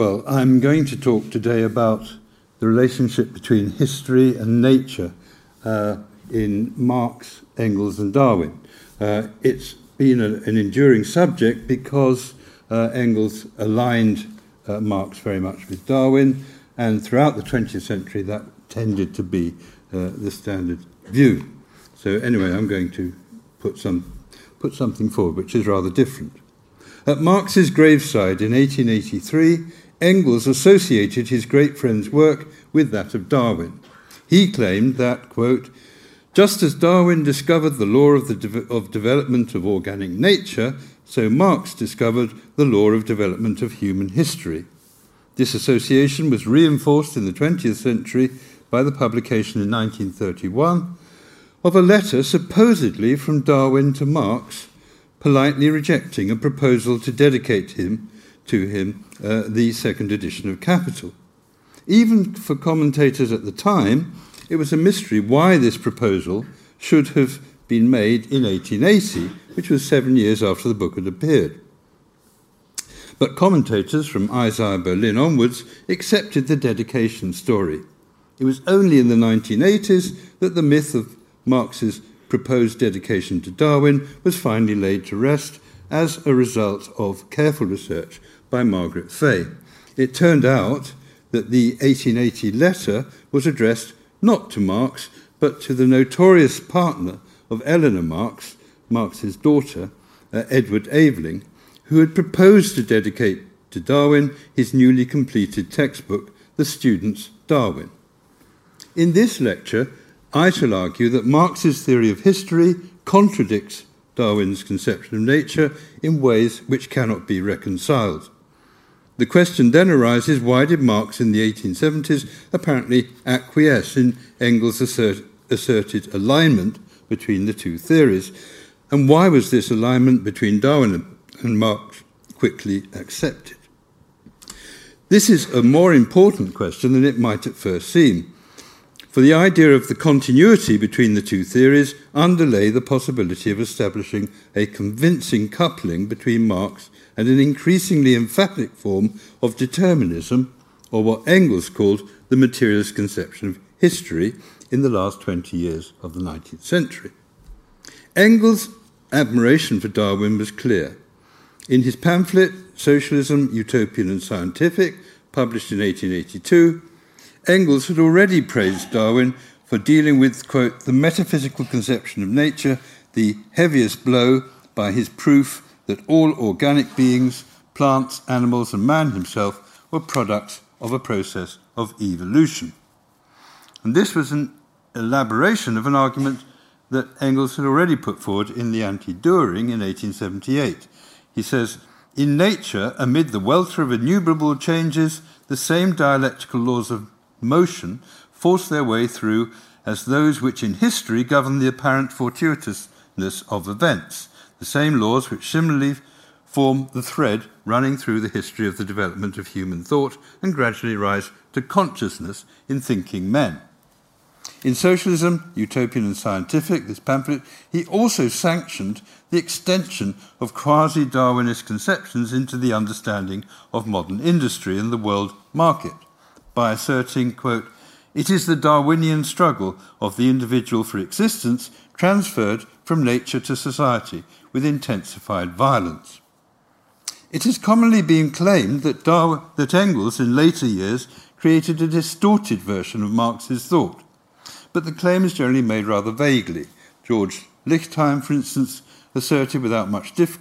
Well, I'm going to talk today about the relationship between history and nature uh, in Marx, Engels, and Darwin. Uh, it's been a, an enduring subject because uh, Engels aligned uh, Marx very much with Darwin, and throughout the 20th century that tended to be uh, the standard view. So, anyway, I'm going to put, some, put something forward which is rather different. At Marx's graveside in 1883, Engels associated his great friend's work with that of Darwin. He claimed that, quote, just as Darwin discovered the law of, the de- of development of organic nature, so Marx discovered the law of development of human history. This association was reinforced in the 20th century by the publication in 1931 of a letter supposedly from Darwin to Marx, politely rejecting a proposal to dedicate him to him uh, the second edition of Capital. Even for commentators at the time, it was a mystery why this proposal should have been made in 1880 which was seven years after the book had appeared. But commentators from Isaiah Berlin onwards accepted the dedication story. It was only in the 1980s that the myth of Marx's proposed dedication to Darwin was finally laid to rest as a result of careful research by Margaret Fay. It turned out that the 1880 letter was addressed not to Marx, but to the notorious partner of Eleanor Marx, Marx's daughter, uh, Edward Aveling, who had proposed to dedicate to Darwin his newly completed textbook, The Student's Darwin. In this lecture, I shall argue that Marx's theory of history contradicts Darwin's conception of nature in ways which cannot be reconciled. The question then arises why did Marx in the 1870s apparently acquiesce in Engels' assert, asserted alignment between the two theories? And why was this alignment between Darwin and Marx quickly accepted? This is a more important question than it might at first seem, for the idea of the continuity between the two theories underlay the possibility of establishing a convincing coupling between Marx and an increasingly emphatic form of determinism, or what Engels called the materialist conception of history in the last 20 years of the 19th century. Engels admiration for Darwin was clear. In his pamphlet, Socialism, Utopian and Scientific, published in 1882, Engels had already praised Darwin for dealing with, quote, the metaphysical conception of nature, the heaviest blow by his proof that all organic beings, plants, animals, and man himself were products of a process of evolution. And this was an elaboration of an argument that Engels had already put forward in the Anti Dühring in 1878. He says, In nature, amid the welter of innumerable changes, the same dialectical laws of motion force their way through as those which in history govern the apparent fortuitousness of events, the same laws which similarly form the thread running through the history of the development of human thought and gradually rise to consciousness in thinking men. In Socialism, Utopian and Scientific, this pamphlet, he also sanctioned the extension of quasi Darwinist conceptions into the understanding of modern industry and the world market by asserting, quote, it is the Darwinian struggle of the individual for existence transferred from nature to society with intensified violence. It has commonly been claimed that, Darwin, that Engels, in later years, created a distorted version of Marx's thought but the claim is generally made rather vaguely. George Lichtheim, for instance, asserted without much dif-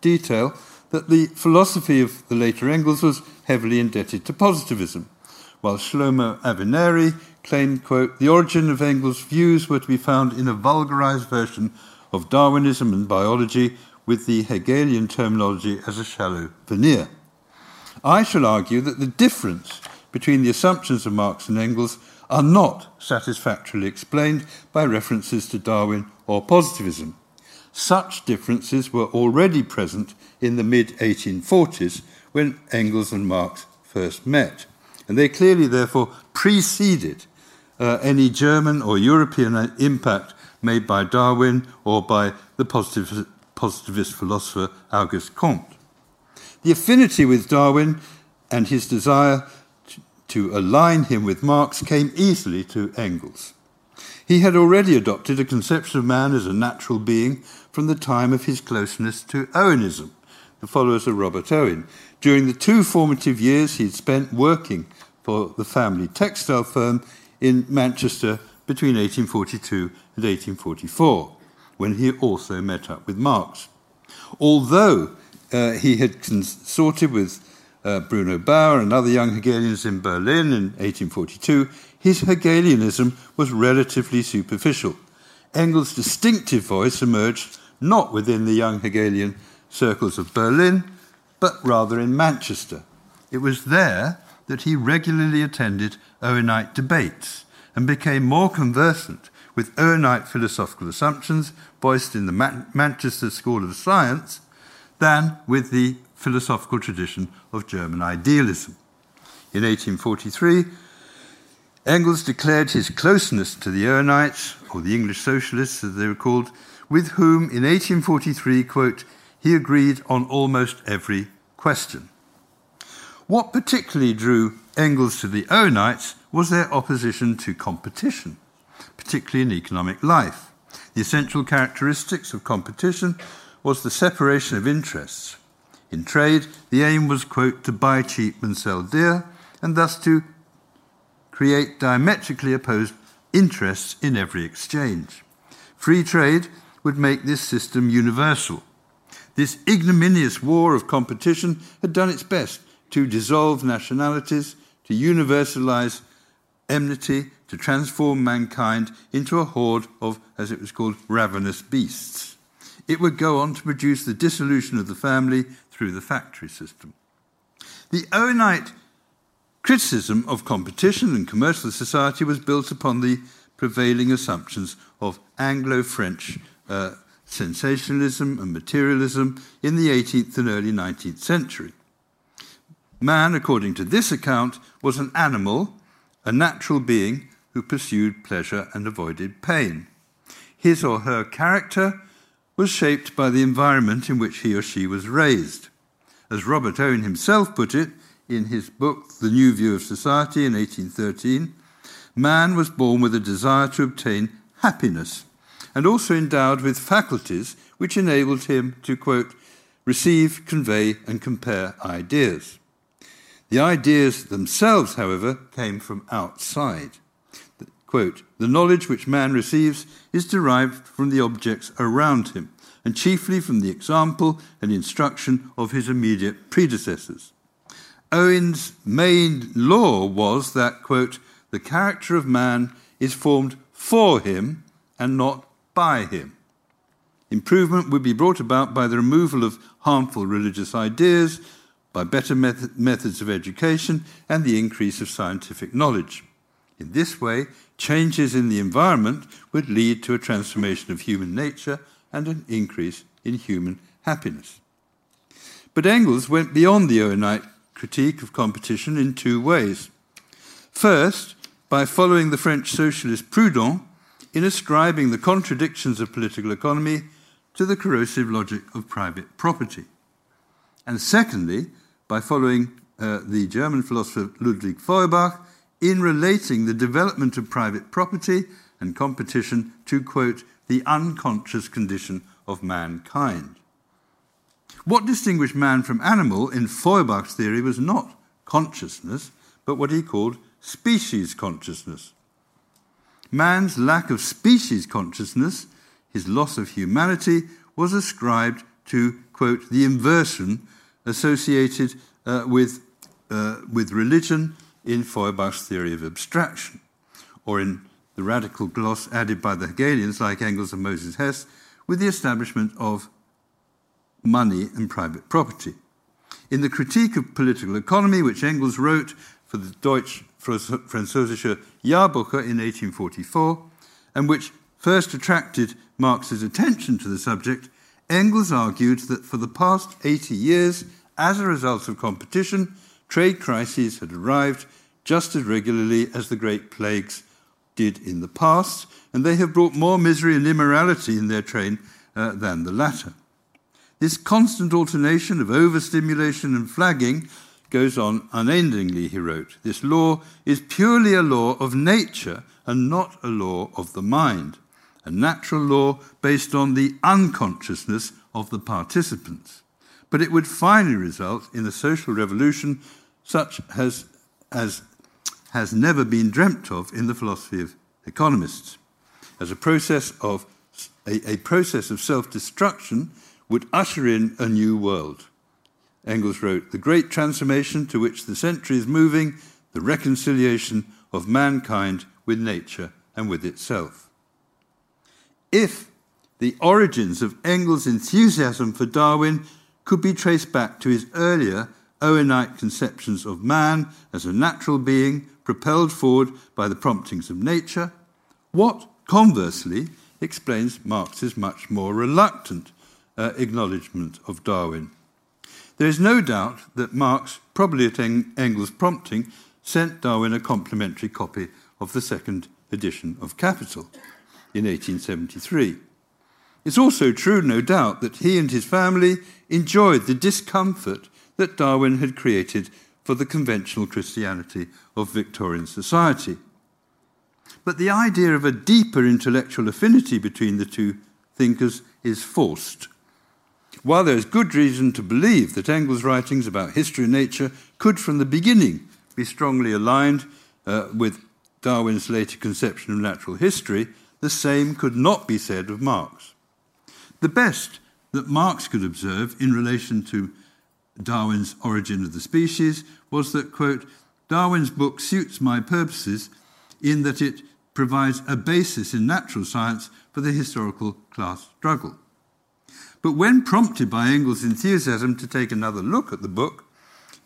detail that the philosophy of the later Engels was heavily indebted to positivism, while Shlomo Avineri claimed, quote, the origin of Engels' views were to be found in a vulgarized version of Darwinism and biology with the Hegelian terminology as a shallow veneer. I shall argue that the difference between the assumptions of Marx and Engels are not satisfactorily explained by references to Darwin or positivism. Such differences were already present in the mid 1840s when Engels and Marx first met, and they clearly, therefore, preceded uh, any German or European impact made by Darwin or by the positivist, positivist philosopher Auguste Comte. The affinity with Darwin and his desire to align him with Marx came easily to Engels. He had already adopted a conception of man as a natural being from the time of his closeness to Owenism, the followers of Robert Owen. During the two formative years he had spent working for the family textile firm in Manchester between 1842 and 1844, when he also met up with Marx. Although uh, he had consorted with uh, Bruno Bauer and other young Hegelians in Berlin in 1842, his Hegelianism was relatively superficial. Engels' distinctive voice emerged not within the young Hegelian circles of Berlin, but rather in Manchester. It was there that he regularly attended Owenite debates and became more conversant with Owenite philosophical assumptions voiced in the Man- Manchester School of Science than with the philosophical tradition of German idealism. In 1843, Engels declared his closeness to the Owenites, or the English socialists as they were called, with whom in 1843, quote, he agreed on almost every question. What particularly drew Engels to the Owenites was their opposition to competition, particularly in economic life. The essential characteristics of competition was the separation of interests. In trade, the aim was, quote, to buy cheap and sell dear, and thus to create diametrically opposed interests in every exchange. Free trade would make this system universal. This ignominious war of competition had done its best to dissolve nationalities, to universalize enmity, to transform mankind into a horde of, as it was called, ravenous beasts. It would go on to produce the dissolution of the family through the factory system. The Owenite criticism of competition and commercial society was built upon the prevailing assumptions of Anglo French uh, sensationalism and materialism in the 18th and early 19th century. Man, according to this account, was an animal, a natural being who pursued pleasure and avoided pain. His or her character was shaped by the environment in which he or she was raised. As Robert Owen himself put it in his book, The New View of Society in 1813, man was born with a desire to obtain happiness and also endowed with faculties which enabled him to, quote, receive, convey, and compare ideas. The ideas themselves, however, came from outside. Quote, the knowledge which man receives is derived from the objects around him, and chiefly from the example and instruction of his immediate predecessors. Owen's main law was that, quote, the character of man is formed for him and not by him. Improvement would be brought about by the removal of harmful religious ideas, by better method, methods of education, and the increase of scientific knowledge. In this way, changes in the environment would lead to a transformation of human nature and an increase in human happiness. But Engels went beyond the Owenite critique of competition in two ways. First, by following the French socialist Proudhon in ascribing the contradictions of political economy to the corrosive logic of private property. And secondly, by following uh, the German philosopher Ludwig Feuerbach in relating the development of private property and competition to, quote, the unconscious condition of mankind. What distinguished man from animal in Feuerbach's theory was not consciousness, but what he called species consciousness. Man's lack of species consciousness, his loss of humanity, was ascribed to, quote, the inversion associated uh, with, uh, with religion in Feuerbach's theory of abstraction, or in the radical gloss added by the Hegelians like Engels and Moses Hess, with the establishment of money and private property. In the Critique of Political Economy, which Engels wrote for the Deutsch Französische Jahrbucher in 1844, and which first attracted Marx's attention to the subject, Engels argued that for the past 80 years, as a result of competition, trade crises had arrived just as regularly as the Great Plagues did in the past, and they have brought more misery and immorality in their train uh, than the latter. This constant alternation of overstimulation and flagging goes on unendingly, he wrote. This law is purely a law of nature and not a law of the mind, a natural law based on the unconsciousness of the participants. But it would finally result in a social revolution such as, as has never been dreamt of in the philosophy of economists, as a process of, a, a process of self destruction would usher in a new world. Engels wrote, The great transformation to which the century is moving, the reconciliation of mankind with nature and with itself. If the origins of Engels' enthusiasm for Darwin could be traced back to his earlier Owenite conceptions of man as a natural being propelled forward by the promptings of nature, what, conversely, explains Marx's much more reluctant uh, acknowledgement of Darwin. There is no doubt that Marx, probably at Engels' prompting, sent Darwin a complimentary copy of the second edition of Capital in 1873. It's also true, no doubt, that he and his family enjoyed the discomfort that Darwin had created for the conventional Christianity of Victorian society. But the idea of a deeper intellectual affinity between the two thinkers is forced. While there is good reason to believe that Engels' writings about history and nature could, from the beginning, be strongly aligned uh, with Darwin's later conception of natural history, the same could not be said of Marx. The best that Marx could observe in relation to Darwin's Origin of the Species was that, quote, Darwin's book suits my purposes in that it provides a basis in natural science for the historical class struggle. But when prompted by Engels' enthusiasm to take another look at the book,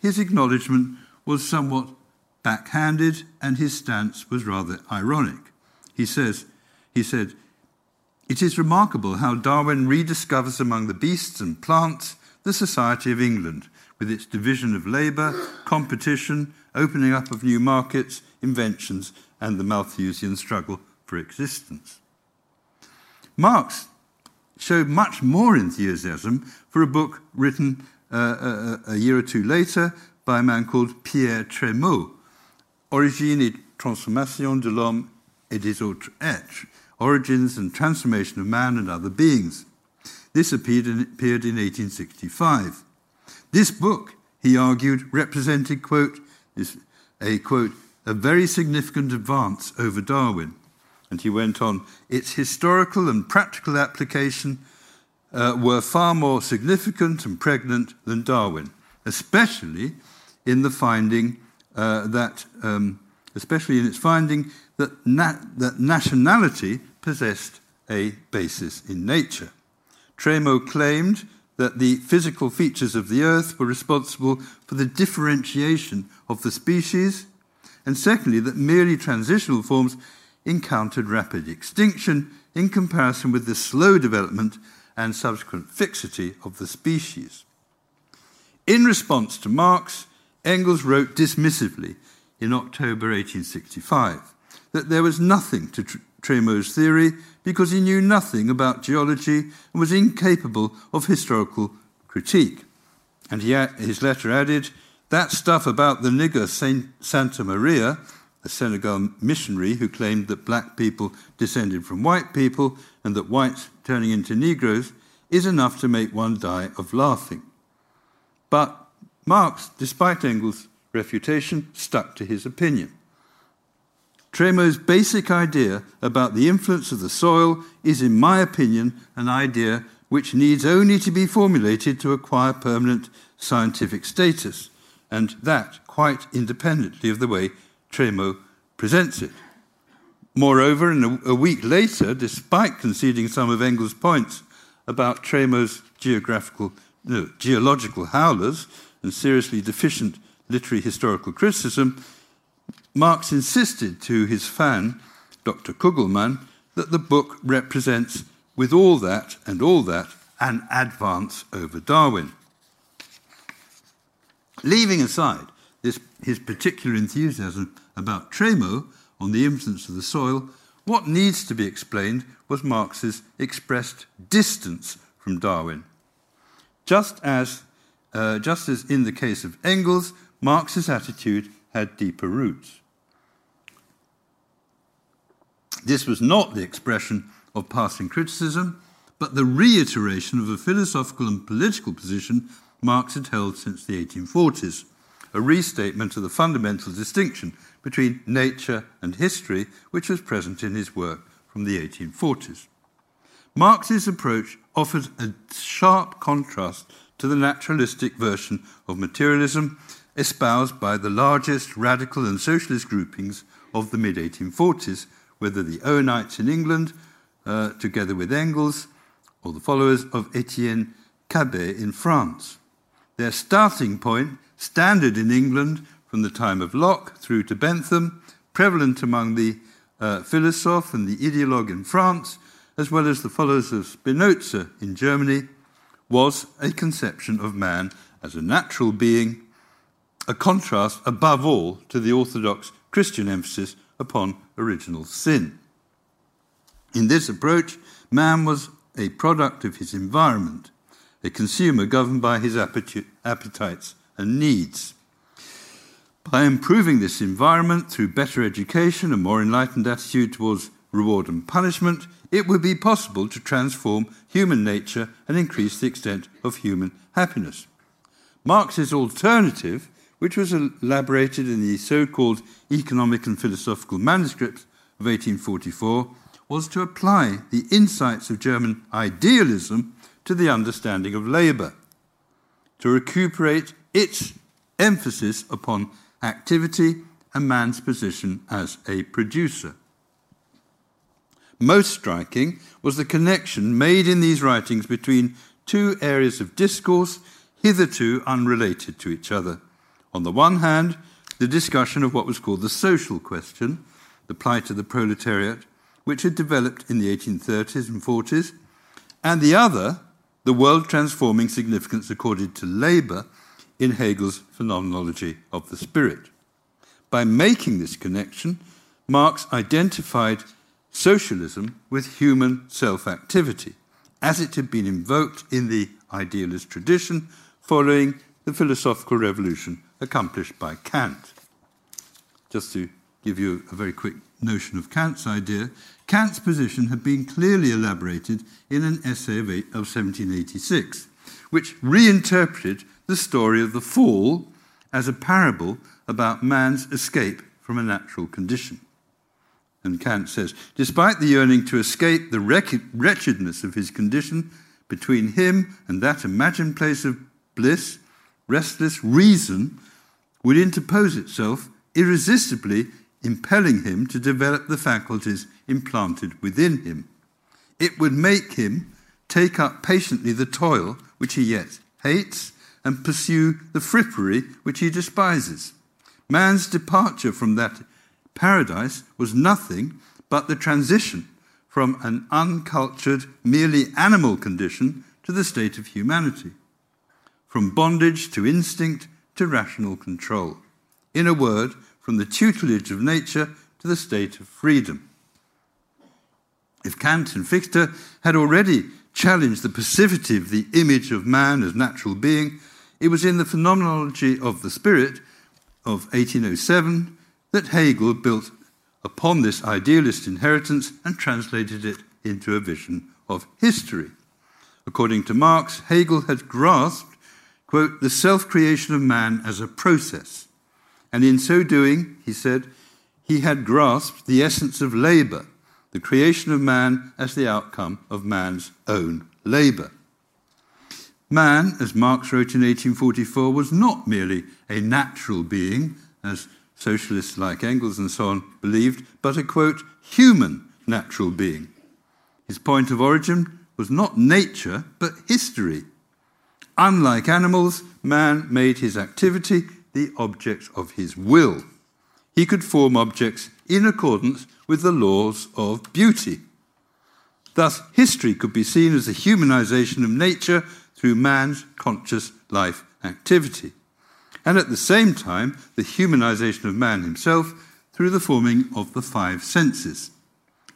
his acknowledgement was somewhat backhanded and his stance was rather ironic. He says, he said, It is remarkable how Darwin rediscovers among the beasts and plants the society of England, with its division of labour, competition, opening up of new markets, inventions, and the Malthusian struggle for existence. Marx showed much more enthusiasm for a book written uh, a, uh, a, year or two later by a man called Pierre Trémaux, Origine et transformation de l'homme et des autres êtres, Origins and Transformation of Man and Other Beings. This appeared in, appeared in 1865. This book, he argued, represented, quote, a quote, a very significant advance over Darwin. And he went on, its historical and practical application uh, were far more significant and pregnant than Darwin, especially in the finding uh, that, um, especially in its finding that, that nationality possessed a basis in nature. Trémaux claimed that the physical features of the earth were responsible for the differentiation of the species, and secondly, that merely transitional forms encountered rapid extinction in comparison with the slow development and subsequent fixity of the species. In response to Marx, Engels wrote dismissively in October 1865 that there was nothing to Trémaux's theory because he knew nothing about geology and was incapable of historical critique. And he, his letter added, That stuff about the nigger Saint Santa Maria a Senegal missionary who claimed that black people descended from white people and that whites turning into Negroes is enough to make one die of laughing. But Marx, despite Engels' refutation, stuck to his opinion. Trémaux's basic idea about the influence of the soil is, in my opinion, an idea which needs only to be formulated to acquire permanent scientific status, and that quite independently of the way Trémaux presents it. Moreover, in a, a, week later, despite conceding some of Engels' points about Trémaux's geographical, no, geological howlers and seriously deficient literary historical criticism, Marx insisted to his fan, Dr. Kugelmann, that the book represents, with all that and all that, an advance over Darwin. Leaving aside this, his particular enthusiasm about Trémaux on the influence of the soil, what needs to be explained was Marx's expressed distance from Darwin. Just as, uh, just as in the case of Engels, Marx's attitude had deeper roots. This was not the expression of passing criticism, but the reiteration of a philosophical and political position Marx had held since the 1840s, a restatement of the fundamental distinction between nature and history which was present in his work from the 1840s. Marx's approach offered a sharp contrast to the naturalistic version of materialism espoused by the largest radical and socialist groupings of the mid 1840s, whether the Owenites in England, uh, together with Engels, or the followers of Etienne Cabet in France. Their starting point, standard in England from the time of Locke through to Bentham, prevalent among the uh, philosophe and the ideologue in France, as well as the followers of Spinoza in Germany, was a conception of man as a natural being, a contrast above all to the orthodox Christian emphasis upon original sin. In this approach, man was a product of his environment, a consumer governed by his appetites and needs. By improving this environment through better education, a more enlightened attitude towards reward and punishment, it would be possible to transform human nature and increase the extent of human happiness. Marx's alternative, which was elaborated in the so called Economic and Philosophical Manuscripts of 1844, was to apply the insights of German idealism to the understanding of labour, to recuperate its emphasis upon activity and man's position as a producer. Most striking was the connection made in these writings between two areas of discourse hitherto unrelated to each other. On the one hand, the discussion of what was called the social question, the plight of the proletariat, which had developed in the 1830s and 40s, and the other, the world transforming significance accorded to labour in Hegel's phenomenology of the spirit. By making this connection, Marx identified socialism with human self activity, as it had been invoked in the idealist tradition following the philosophical revolution accomplished by Kant. Just to give you a very quick notion of Kant's idea, Kant's position had been clearly elaborated in an essay of, 1786, which reinterpreted the story of the fall as a parable about man's escape from a natural condition. And Kant says, despite the yearning to escape the wretchedness of his condition, between him and that imagined place of bliss, restless reason would interpose itself irresistibly impelling him to develop the faculties implanted within him. It would make him take up patiently the toil which he yet hates and pursue the frippery which he despises. Man's departure from that paradise was nothing but the transition from an uncultured, merely animal condition to the state of humanity, from bondage to instinct to rational control. In a word, from the tutelage of nature to the state of freedom. If Kant and Fichte had already challenged the passivity of the image of man as natural being, it was in the phenomenology of the spirit of 1807 that Hegel built upon this idealist inheritance and translated it into a vision of history. According to Marx, Hegel had grasped, quote, the self creation of man as a process and in so doing, he said, he had grasped the essence of labor, the creation of man as the outcome of man's own labor. Man, as Marx wrote in 1844, was not merely a natural being, as socialists like Engels and so on believed, but a quote, human natural being. His point of origin was not nature, but history. Unlike animals, man made his activity the object of his will. He could form objects in accordance with the laws of beauty. Thus, history could be seen as a humanization of nature through man's conscious life activity, and at the same time, the humanization of man himself through the forming of the five senses.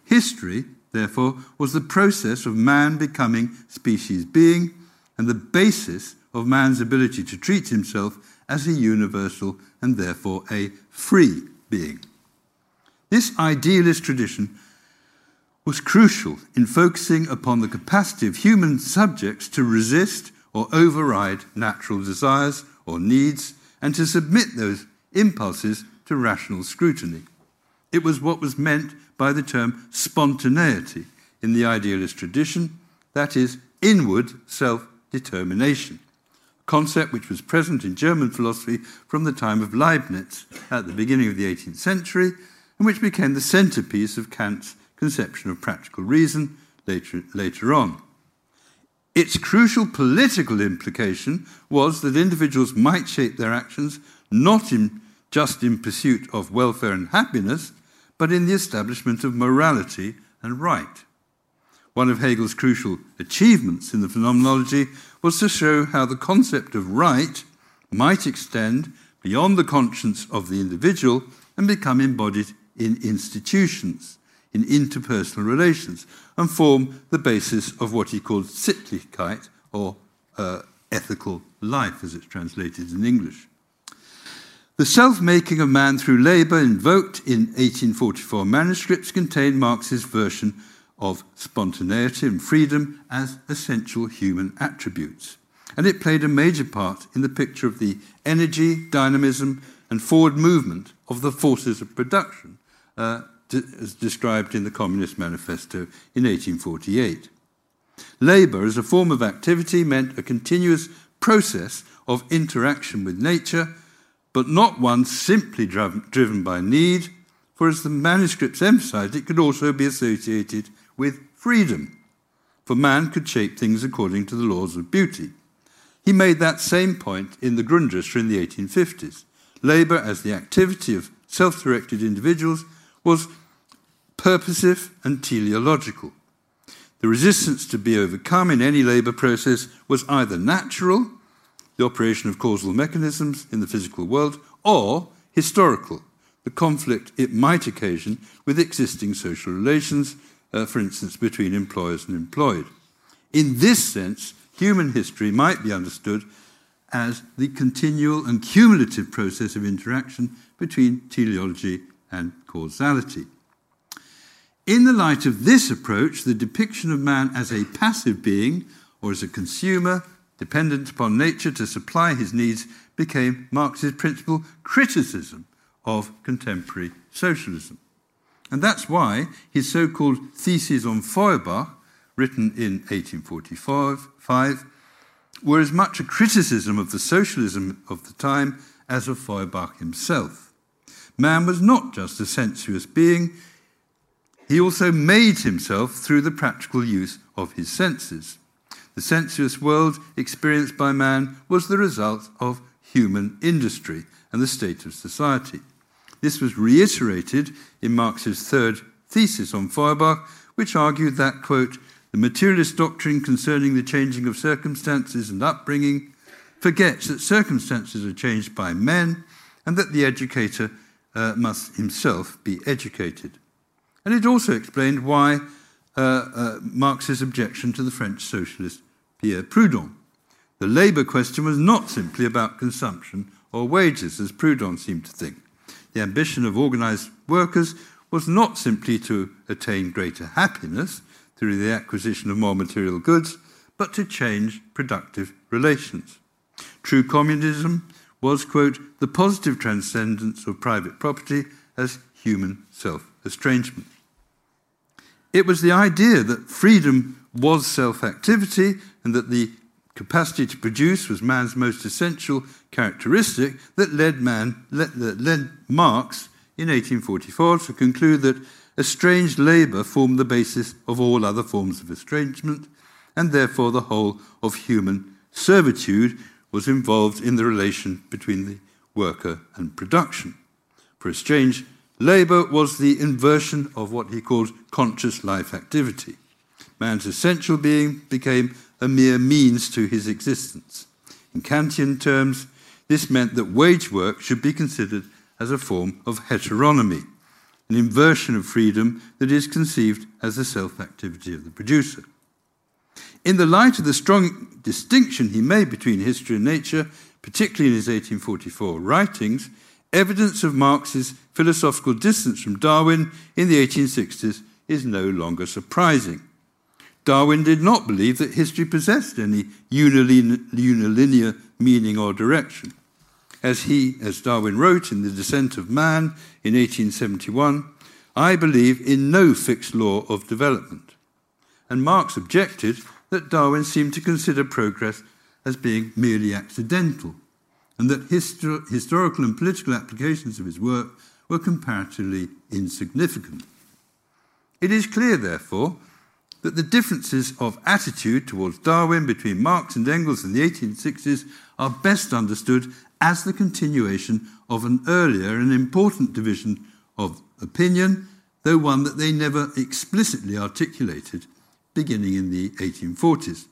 History, therefore, was the process of man becoming species being and the basis of man's ability to treat himself as a universal and therefore a free being. This idealist tradition was crucial in focusing upon the capacity of human subjects to resist or override natural desires or needs and to submit those impulses to rational scrutiny. It was what was meant by the term spontaneity in the idealist tradition, that is, inward self determination, a concept which was present in German philosophy from the time of Leibniz at the beginning of the 18th century, and which became the centerpiece of Kant's conception of practical reason later, later on. Its crucial political implication was that individuals might shape their actions not in, just in pursuit of welfare and happiness, but in the establishment of morality and right. One of Hegel's crucial achievements in the phenomenology was to show how the concept of right might extend beyond the conscience of the individual and become embodied in institutions, in interpersonal relations, and form the basis of what he called Sittlichkeit, or uh, ethical life, as it's translated in English. The self making of man through labour, invoked in 1844 manuscripts, contained Marx's version of spontaneity and freedom as essential human attributes. And it played a major part in the picture of the energy, dynamism, and forward movement of the forces of production, uh, as described in the Communist Manifesto in 1848. Labour as a form of activity meant a continuous process of interaction with nature, but not one simply driven by need, for as the manuscripts emphasized, it could also be associated with freedom, for man could shape things according to the laws of beauty. He made that same point in the Grundrisse in the 1850s. Labour as the activity of self directed individuals was purposive and teleological. The resistance to be overcome in any labour process was either natural, the operation of causal mechanisms in the physical world, or historical, the conflict it might occasion with existing social relations uh, for instance, between employers and employed. In this sense, human history might be understood as the continual and cumulative process of interaction between teleology and causality. In the light of this approach, the depiction of man as a passive being or as a consumer dependent upon nature to supply his needs became Marx's principal criticism of contemporary socialism. And that's why his so called Theses on Feuerbach, written in 1845, were as much a criticism of the socialism of the time as of Feuerbach himself. Man was not just a sensuous being, he also made himself through the practical use of his senses. The sensuous world experienced by man was the result of human industry and the state of society. This was reiterated in Marx's third thesis on Feuerbach, which argued that, quote, the materialist doctrine concerning the changing of circumstances and upbringing forgets that circumstances are changed by men and that the educator uh, must himself be educated. And it also explained why uh, uh, Marx's objection to the French socialist Pierre Proudhon. The labour question was not simply about consumption or wages, as Proudhon seemed to think. The ambition of organized workers was not simply to attain greater happiness through the acquisition of more material goods, but to change productive relations. True communism was, quote, the positive transcendence of private property as human self estrangement. It was the idea that freedom was self activity and that the capacity to produce was man's most essential characteristic that led, man, that led Marx in 1844 to conclude that estranged labour formed the basis of all other forms of estrangement, and therefore the whole of human servitude was involved in the relation between the worker and production. For estranged labour was the inversion of what he called conscious life activity. Man's essential being became a mere means to his existence. In Kantian terms, this meant that wage work should be considered as a form of heteronomy, an inversion of freedom that is conceived as the self activity of the producer. In the light of the strong distinction he made between history and nature, particularly in his 1844 writings, evidence of Marx's philosophical distance from Darwin in the 1860s is no longer surprising. Darwin did not believe that history possessed any unilinear meaning or direction. As he, as Darwin wrote in The Descent of Man in 1871, I believe in no fixed law of development. And Marx objected that Darwin seemed to consider progress as being merely accidental, and that histor- historical and political applications of his work were comparatively insignificant. It is clear, therefore, that the differences of attitude towards Darwin between Marx and Engels in the 1860s are best understood as the continuation of an earlier and important division of opinion, though one that they never explicitly articulated beginning in the 1840s.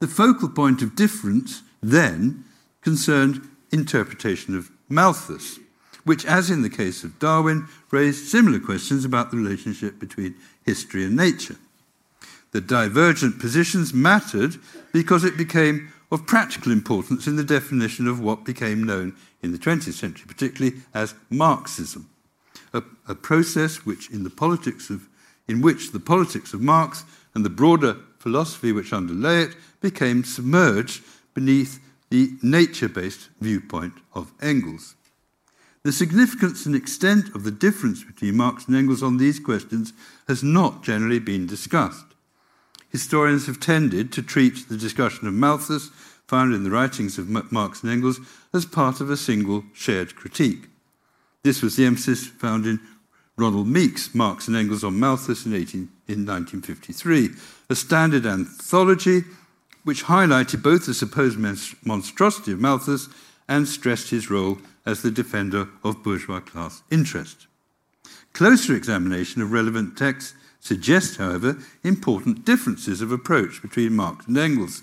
The focal point of difference then concerned interpretation of Malthus, which, as in the case of Darwin, raised similar questions about the relationship between history and nature. The divergent positions mattered because it became of practical importance in the definition of what became known in the 20th century, particularly as Marxism, a, a process which in the politics of in which the politics of Marx and the broader philosophy which underlay it became submerged beneath the nature based viewpoint of Engels. The significance and extent of the difference between Marx and Engels on these questions has not generally been discussed historians have tended to treat the discussion of Malthus, found in the writings of Marx and Engels, as part of a single shared critique. This was the emphasis found in Ronald Meek's Marx and Engels on Malthus in, 18, in 1953, a standard anthology which highlighted both the supposed monstrosity of Malthus and stressed his role as the defender of bourgeois class interest. Closer examination of relevant texts suggests, however, important differences of approach between Marx and Engels.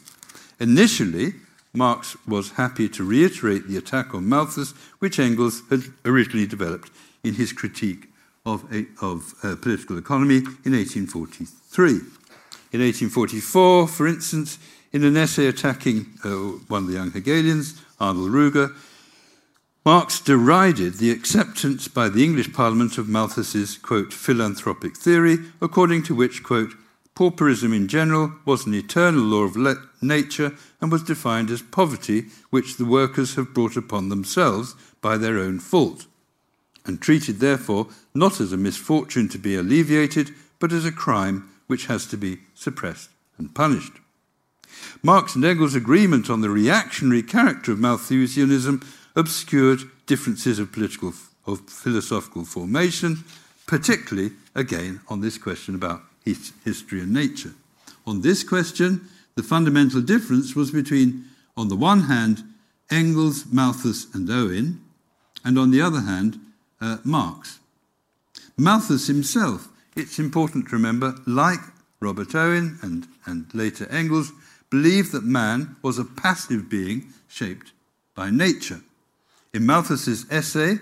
Initially, Marx was happy to reiterate the attack on Malthus, which Engels had originally developed in his critique of, of uh, political economy in 1843. In 1844, for instance, in an essay attacking uh, one of the young Hegelians, Arnold Ruge, Marx derided the acceptance by the English Parliament of Malthus's, quote, philanthropic theory, according to which, quote, pauperism in general was an eternal law of le- nature and was defined as poverty which the workers have brought upon themselves by their own fault, and treated, therefore, not as a misfortune to be alleviated, but as a crime which has to be suppressed and punished. Marx and Engels' agreement on the reactionary character of Malthusianism obscured differences of political of philosophical formation, particularly again on this question about history and nature. On this question, the fundamental difference was between, on the one hand, Engels, Malthus, and Owen, and on the other hand, uh, Marx. Malthus himself, it's important to remember, like Robert Owen and, and later Engels, believed that man was a passive being shaped by nature. In Malthus's essay,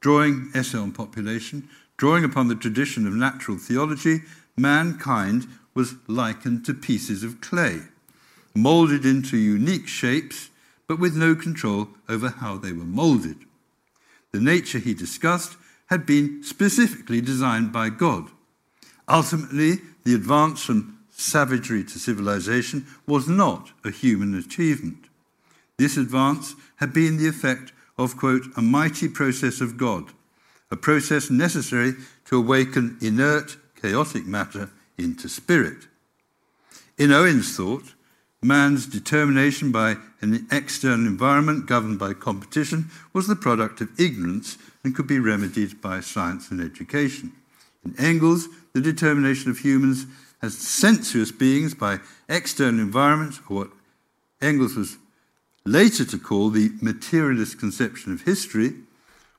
drawing essay on population, drawing upon the tradition of natural theology, mankind was likened to pieces of clay, molded into unique shapes, but with no control over how they were molded. The nature he discussed had been specifically designed by God. Ultimately, the advance from savagery to civilization was not a human achievement. This advance had been the effect of, quote, a mighty process of God, a process necessary to awaken inert, chaotic matter into spirit. In Owen's thought, man's determination by an external environment governed by competition was the product of ignorance and could be remedied by science and education. In Engels, the determination of humans as sensuous beings by external environments, or what Engels was later to call the materialist conception of history,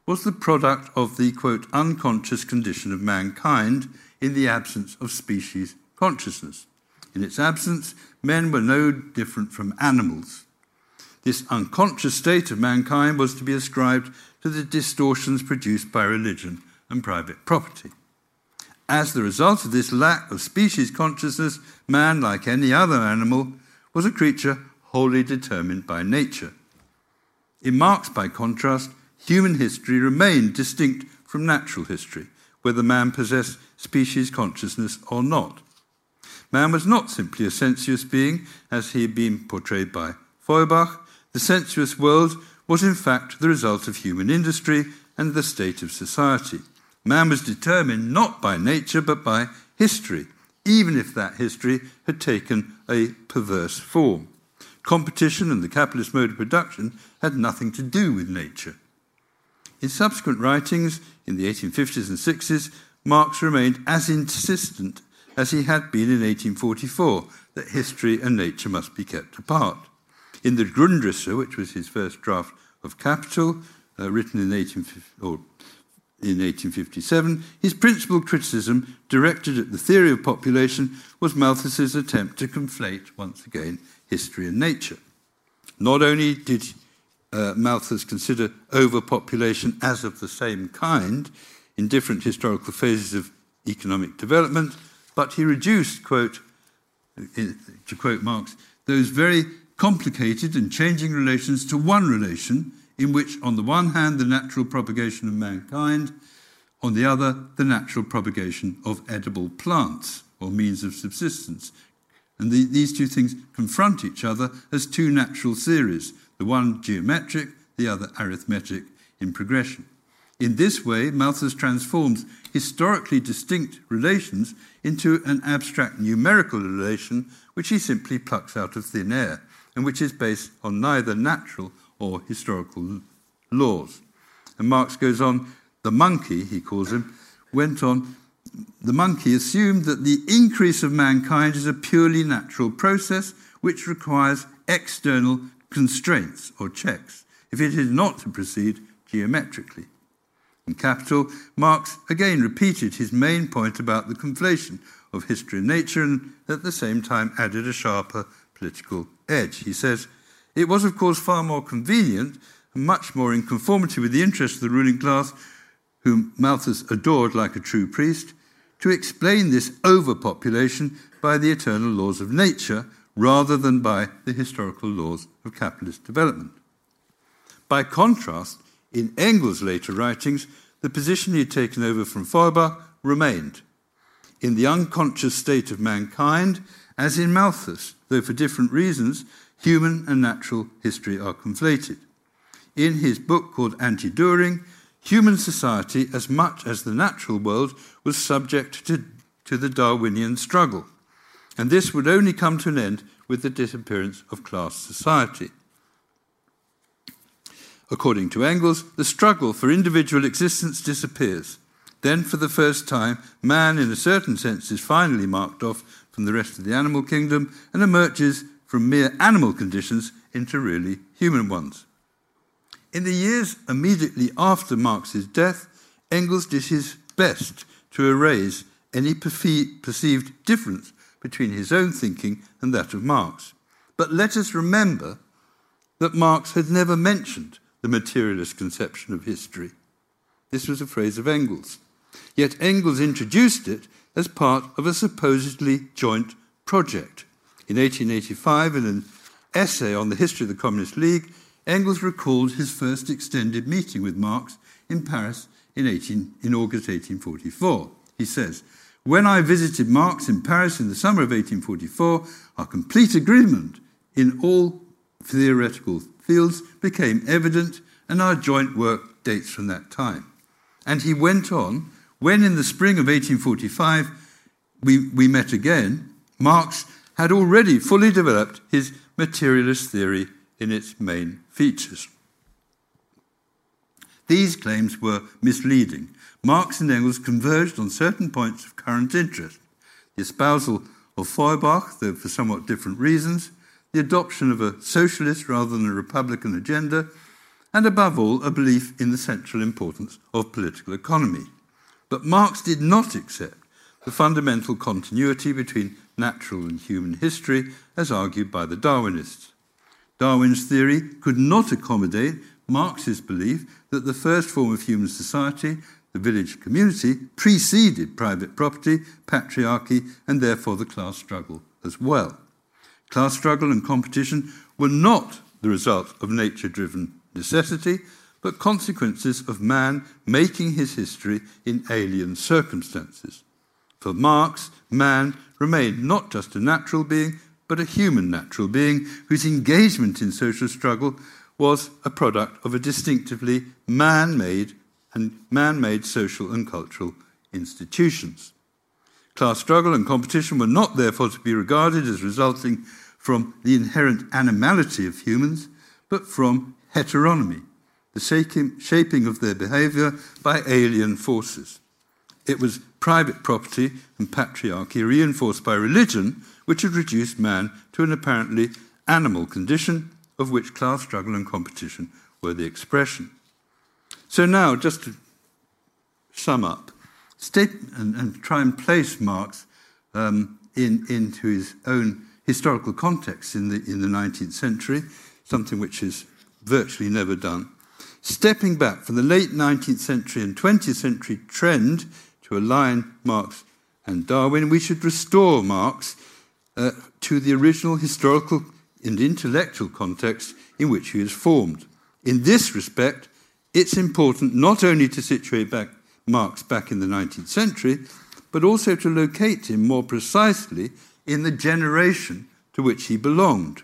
was the product of the, quote, unconscious condition of mankind in the absence of species consciousness. In its absence, men were no different from animals. This unconscious state of mankind was to be ascribed to the distortions produced by religion and private property. As the result of this lack of species consciousness, man, like any other animal, was a creature wholly determined by nature. In Marx, by contrast, human history remained distinct from natural history, whether man possessed species consciousness or not. Man was not simply a sensuous being, as he had been portrayed by Feuerbach. The sensuous world was in fact the result of human industry and the state of society. Man was determined not by nature but by history, even if that history had taken a perverse form. Competition and the capitalist mode of production had nothing to do with nature. In subsequent writings in the 1850s and 60s, Marx remained as insistent as he had been in 1844 that history and nature must be kept apart. In the Grundrisse, which was his first draft of Capital, uh, written in, 18, or in 1857, his principal criticism, directed at the theory of population, was Malthus's attempt to conflate, once again, history and nature. Not only did uh, Malthus consider overpopulation as of the same kind in different historical phases of economic development, but he reduced, quote, to quote Marx, those very complicated and changing relations to one relation in which, on the one hand, the natural propagation of mankind, on the other, the natural propagation of edible plants or means of subsistence. And the, these two things confront each other as two natural series, the one geometric, the other arithmetic in progression. In this way, Malthus transforms historically distinct relations into an abstract numerical relation which he simply plucks out of thin air and which is based on neither natural or historical laws. And Marx goes on, the monkey, he calls him, went on, the monkey assumed that the increase of mankind is a purely natural process which requires external constraints or checks if it is not to proceed geometrically. In Capital, Marx again repeated his main point about the conflation of history and nature and at the same time added a sharper political edge. He says, It was, of course, far more convenient and much more in conformity with the interests of the ruling class, whom Malthus adored like a true priest, to explain this overpopulation by the eternal laws of nature rather than by the historical laws of capitalist development. By contrast, in Engels' later writings, the position he had taken over from Feuerbach remained. In the unconscious state of mankind, as in Malthus, though for different reasons, human and natural history are conflated. In his book called Anti Dühring, human society, as much as the natural world, was subject to, to the Darwinian struggle. And this would only come to an end with the disappearance of class society. According to Engels, the struggle for individual existence disappears. Then, for the first time, man, in a certain sense, is finally marked off from the rest of the animal kingdom and emerges from mere animal conditions into really human ones. In the years immediately after Marx's death, Engels did his best to erase any perceived difference between his own thinking and that of Marx. But let us remember that Marx had never mentioned the materialist conception of history. This was a phrase of Engels. Yet Engels introduced it as part of a supposedly joint project. In 1885, in an essay on the history of the Communist League, Engels recalled his first extended meeting with Marx in Paris in, 18, in August 1844. He says, When I visited Marx in Paris in the summer of 1844, our complete agreement in all theoretical fields became evident, and our joint work dates from that time. And he went on, when in the spring of 1845 we, we met again, Marx had already fully developed his materialist theory in its main features. These claims were misleading. Marx and Engels converged on certain points of current interest the espousal of Feuerbach, though for somewhat different reasons, the adoption of a socialist rather than a republican agenda, and above all, a belief in the central importance of political economy. But Marx did not accept the fundamental continuity between natural and human history as argued by the Darwinists. Darwin's theory could not accommodate Marx's belief that the first form of human society, the village community, preceded private property, patriarchy, and therefore the class struggle as well. Class struggle and competition were not the result of nature driven necessity, but consequences of man making his history in alien circumstances. For Marx, man remained not just a natural being, but a human natural being whose engagement in social struggle was a product of a distinctively man made and man made social and cultural institutions. Class struggle and competition were not therefore to be regarded as resulting from the inherent animality of humans, but from heteronomy, the shaping of their behavior by alien forces. It was private property and patriarchy reinforced by religion which had reduced man to an apparently animal condition of which class struggle and competition were the expression. So now, just to sum up, state and, and try and place Marx um, in, into his own historical context in the, in the 19th century, something which is virtually never done. Stepping back from the late 19th century and 20th century trend to align Marx and Darwin, we should restore Marx uh, to the original historical and intellectual context in which he was formed. In this respect, it's important not only to situate back Marx back in the 19th century, but also to locate him more precisely in the generation to which he belonged.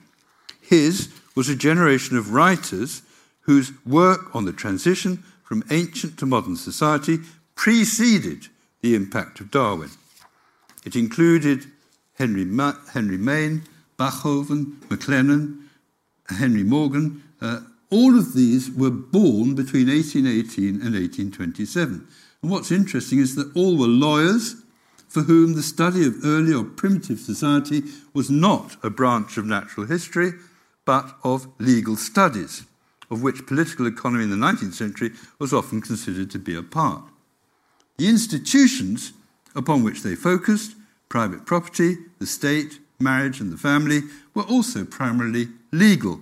His was a generation of writers whose work on the transition from ancient to modern society preceded the impact of Darwin. It included Henry, Ma- Henry Maine, Bachofen, McLennan, Henry Morgan. Uh, all of these were born between 1818 and 1827. And what's interesting is that all were lawyers for whom the study of early or primitive society was not a branch of natural history, but of legal studies, of which political economy in the 19th century was often considered to be a part. The institutions upon which they focused, private property, the state, marriage, and the family, were also primarily legal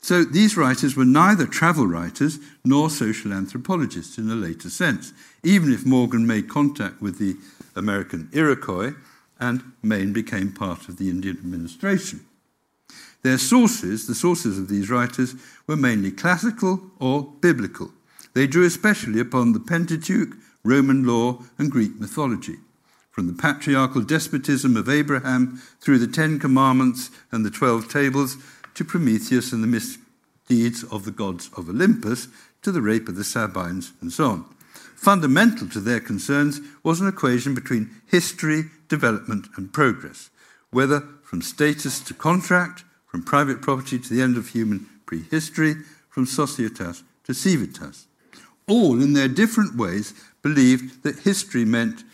so these writers were neither travel writers nor social anthropologists in a later sense, even if Morgan made contact with the American Iroquois and Maine became part of the Indian administration. Their sources, the sources of these writers, were mainly classical or biblical. They drew especially upon the Pentateuch, Roman law, and Greek mythology. From the patriarchal despotism of Abraham through the Ten Commandments and the Twelve Tables to Prometheus and the misdeeds of the gods of Olympus, to the rape of the Sabines, and so on. Fundamental to their concerns was an equation between history, development, and progress, whether from status to contract, from private property to the end of human prehistory, from societas to civitas. All, in their different ways, believed that history meant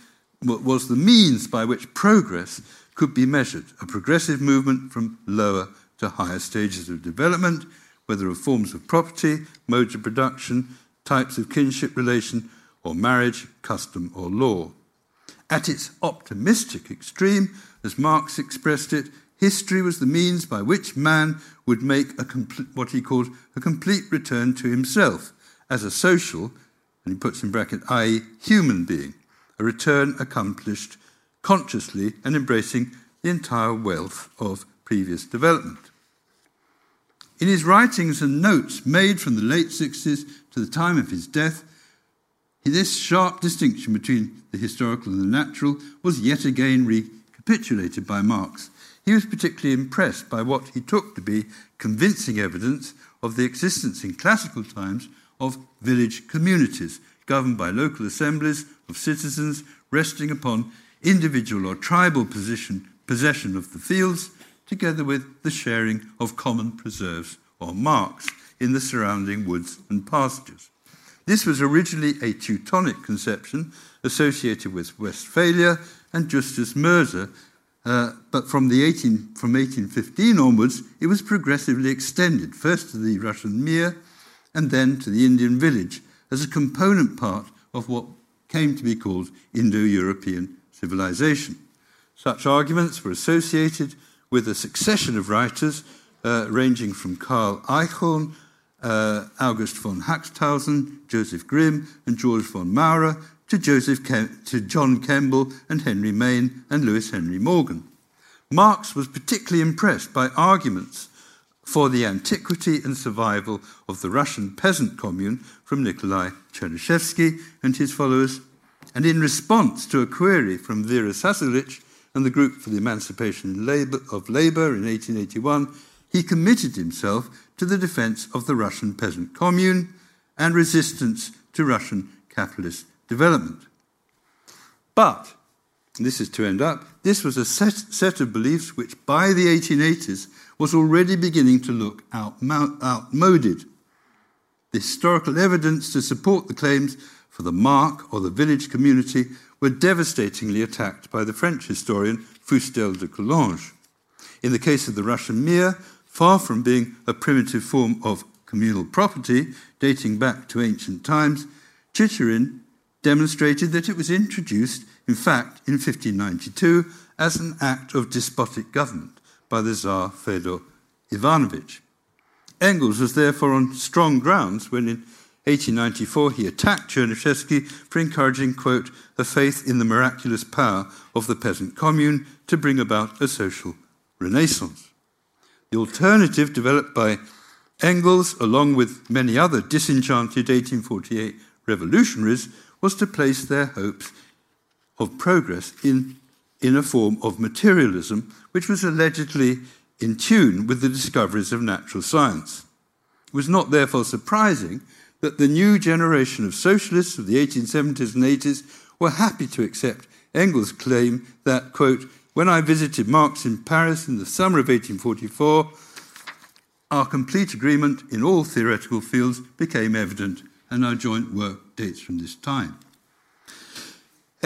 was the means by which progress could be measured, a progressive movement from lower to higher stages of development, whether of forms of property, modes of production, types of kinship relation, or marriage, custom, or law. At its optimistic extreme, as Marx expressed it, history was the means by which man would make a what he called a complete return to himself as a social, and he puts in bracket, i.e., human being, a return accomplished consciously and embracing the entire wealth of previous development. In his writings and notes made from the late 60s to the time of his death, this sharp distinction between the historical and the natural was yet again recapitulated by Marx. He was particularly impressed by what he took to be convincing evidence of the existence in classical times of village communities governed by local assemblies of citizens resting upon individual or tribal position, possession of the fields together with the sharing of common preserves or marks in the surrounding woods and pastures. This was originally a Teutonic conception associated with Westphalia and Justus Moser, uh, but from, the 18, from 1815 onwards, it was progressively extended, first to the Russian mir and then to the Indian village, as a component part of what came to be called Indo European civilization. Such arguments were associated with a succession of writers uh, ranging from Karl Eichhorn, uh, August von Haxthausen, Joseph Grimm, and George von Maurer, to, Joseph Kem- to John Kemble and Henry Maine and Lewis Henry Morgan. Marx was particularly impressed by arguments for the antiquity and survival of the Russian peasant commune from Nikolai Chernyshevsky and his followers, and in response to a query from Vera Zasulich and the Group for the Emancipation of Labour in 1881, he committed himself to the defence of the Russian peasant commune and resistance to Russian capitalist development. But, this is to end up, this was a set, set of beliefs which by the 1880s was already beginning to look outmoded. The historical evidence to support the claims for the mark or the village community were devastatingly attacked by the French historian Fustel de Coulanges. In the case of the Russian mir, far from being a primitive form of communal property dating back to ancient times, Chicherin demonstrated that it was introduced, in fact, in 1592 as an act of despotic government by the Tsar Fedor Ivanovich. Engels was therefore on strong grounds when in 1894 he attacked Chernyshevsky for encouraging, quote, a faith in the miraculous power of the peasant commune to bring about a social renaissance. The alternative developed by Engels, along with many other disenchanted 1848 revolutionaries, was to place their hopes of progress in, in a form of materialism which was allegedly in tune with the discoveries of natural science. It was not therefore surprising that the new generation of socialists of the 1870s and 80s were happy to accept Engels' claim that, quote, when I visited Marx in Paris in the summer of 1844, our complete agreement in all theoretical fields became evident, and our joint work dates from this time.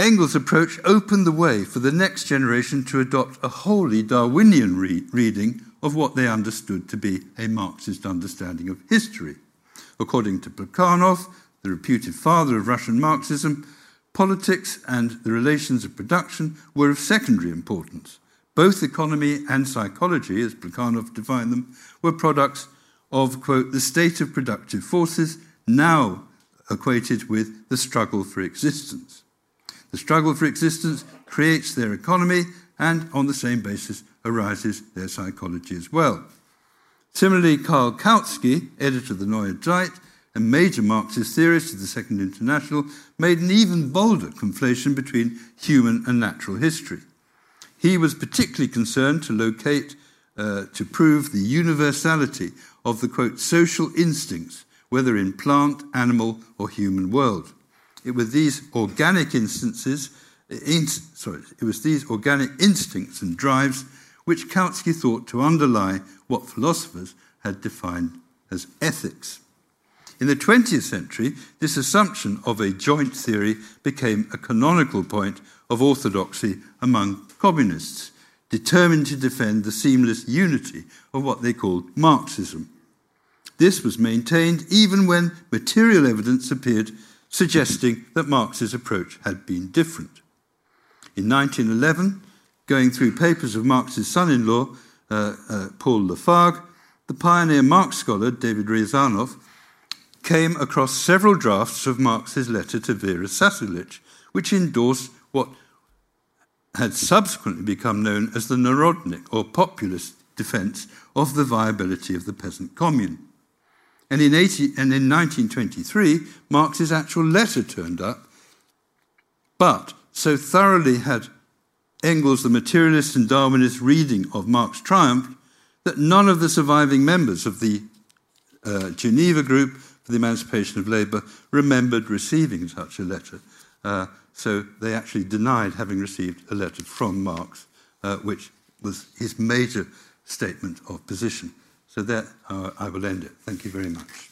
Engels' approach opened the way for the next generation to adopt a wholly Darwinian re- reading of what they understood to be a Marxist understanding of history. According to Plekhanov, the reputed father of Russian Marxism, politics and the relations of production were of secondary importance. Both economy and psychology, as Plekhanov defined them, were products of, quote, the state of productive forces now equated with the struggle for existence. The struggle for existence creates their economy, and on the same basis arises their psychology as well. Similarly, Karl Kautsky, editor of the Neue Zeit and major Marxist theorist of the Second International, made an even bolder conflation between human and natural history. He was particularly concerned to locate, uh, to prove the universality of the quote, social instincts, whether in plant, animal, or human world. It was these organic instances, in, sorry, it was these organic instincts and drives which Kautsky thought to underlie what philosophers had defined as ethics. In the 20th century, this assumption of a joint theory became a canonical point of orthodoxy among communists, determined to defend the seamless unity of what they called Marxism. This was maintained even when material evidence appeared suggesting that Marx's approach had been different. In 1911, going through papers of Marx's son in law, uh, uh, Paul Lafargue, the pioneer Marx scholar David Riazanov came across several drafts of Marx's letter to Vera Zasulich, which endorsed what had subsequently become known as the Narodnik or populist defense of the viability of the peasant commune. And in, 80, and in 1923, Marx's actual letter turned up. But so thoroughly had Engels, the materialist and Darwinist reading of Marx triumphed that none of the surviving members of the uh, Geneva Group for the Emancipation of Labour remembered receiving such a letter. Uh, so they actually denied having received a letter from Marx, uh, which was his major statement of position. So there uh, I will end it. Thank you very much.